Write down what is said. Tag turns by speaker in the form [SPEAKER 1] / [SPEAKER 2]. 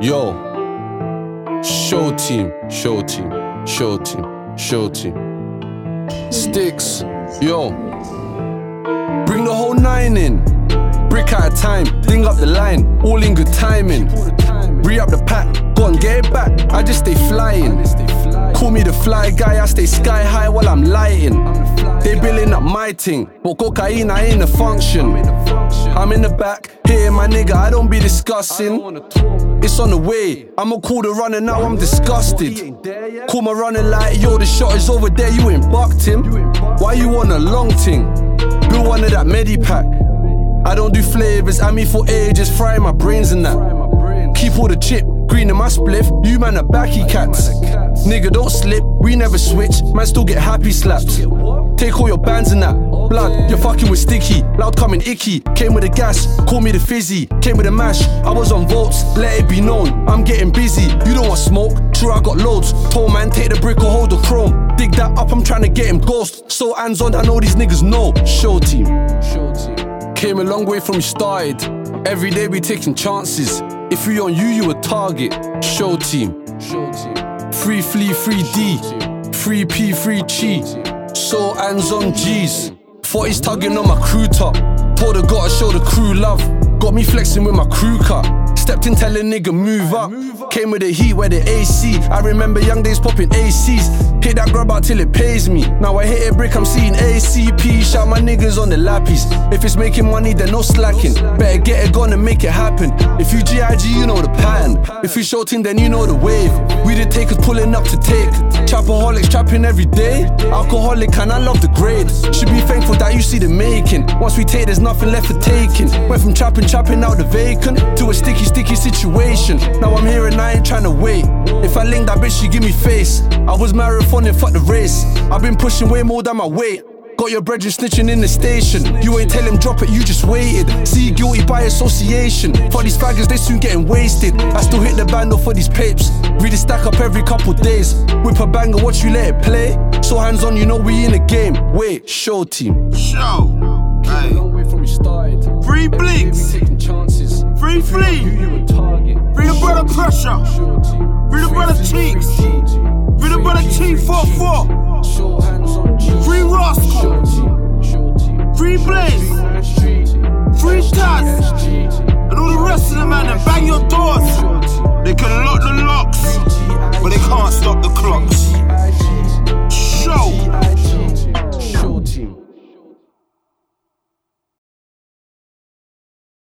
[SPEAKER 1] Yo, SHO team, SHO team, SHO team, SHO team. STKZ, yo. Bring the whole nine in. Brick at a time, ding up the line, all in good timing. Re up the pack, go and get it back. I just stay flying. Call me the fly guy, I stay sky high while I'm lighting. They building up my thing, but cocaine, I ain't a function. I'm in the back, here my nigga, I don't be discussing. It's on the way, I'ma call the runner now, I'm disgusted. Call my runner like, yo, the shot is over there, you ain't bucked him. Why you on a long thing? Build one of that Medipack. I don't do flavors, I mean for ages, frying my brains in that. Keep all the chip, green in my spliff, you man are backy oh, cats. Nigga, don't slip, we never switch, man still get happy slaps. Take all your bands and that. Blood, you're fucking with sticky, loud coming icky. Came with the gas, call me the fizzy. Came with the mash, I was on votes, let it be known. I'm getting busy, you don't want smoke, true I got loads. Told man, take the brick or hold the chrome. Dig that up, I'm trying to get him ghost. So hands on, I know these niggas know. SHO team. SHO team. Came a long way from started. Every day we taking chances. If we on you, you a target. SHO team. SHO team. Free flee, free D. Free P, free Chi. So hands on G's. Thought he's tugging on my crew top. Told her gotta show the crew love. Got me flexing with my crew cut. Stepped in, tell a nigga move up. Came with the heat where the AC. I remember young days popping ACs. Hit that grub out till it pays me. Now I hit a brick, I'm seeing ACP. Shout my niggas on the lappies. If it's making money, then no slacking. Better get it gone and make it happen. If you GIG, you know the pattern. If you shouting, then you know the wave. We the takers pulling up to take. Trapaholics trapping every day. Alcoholic, and I love the grade. Should be thankful that you see the making. Once we take, there's nothing left for taking. Went from trapping, trapping out the vacant to a sticky, sticky situation. Now I'm here and I ain't trying to wait. If I link that bitch, she give me face. I was marathoning, fuck the race. I've been pushing way more than my weight. Got your brethren snitching in the station. You ain't tell him drop it, you just waited. See guilty by association. For these faggots, they soon getting wasted. I still hit the bando for these papes. Read the stack up every couple days. Whip a banger, watch you let it play. So hands on, you know we in the game. Wait, SHO team.
[SPEAKER 2] Show. Hey.
[SPEAKER 1] way from we started.
[SPEAKER 2] Free Blinks.
[SPEAKER 1] taking chances.
[SPEAKER 2] Free Flea.
[SPEAKER 1] you a.
[SPEAKER 2] Free the brother Pressure. Free the brother Cheeks. Free the brother T44. The man. And bang your doors. They can lock the locks, but they can't stop the clocks. Show.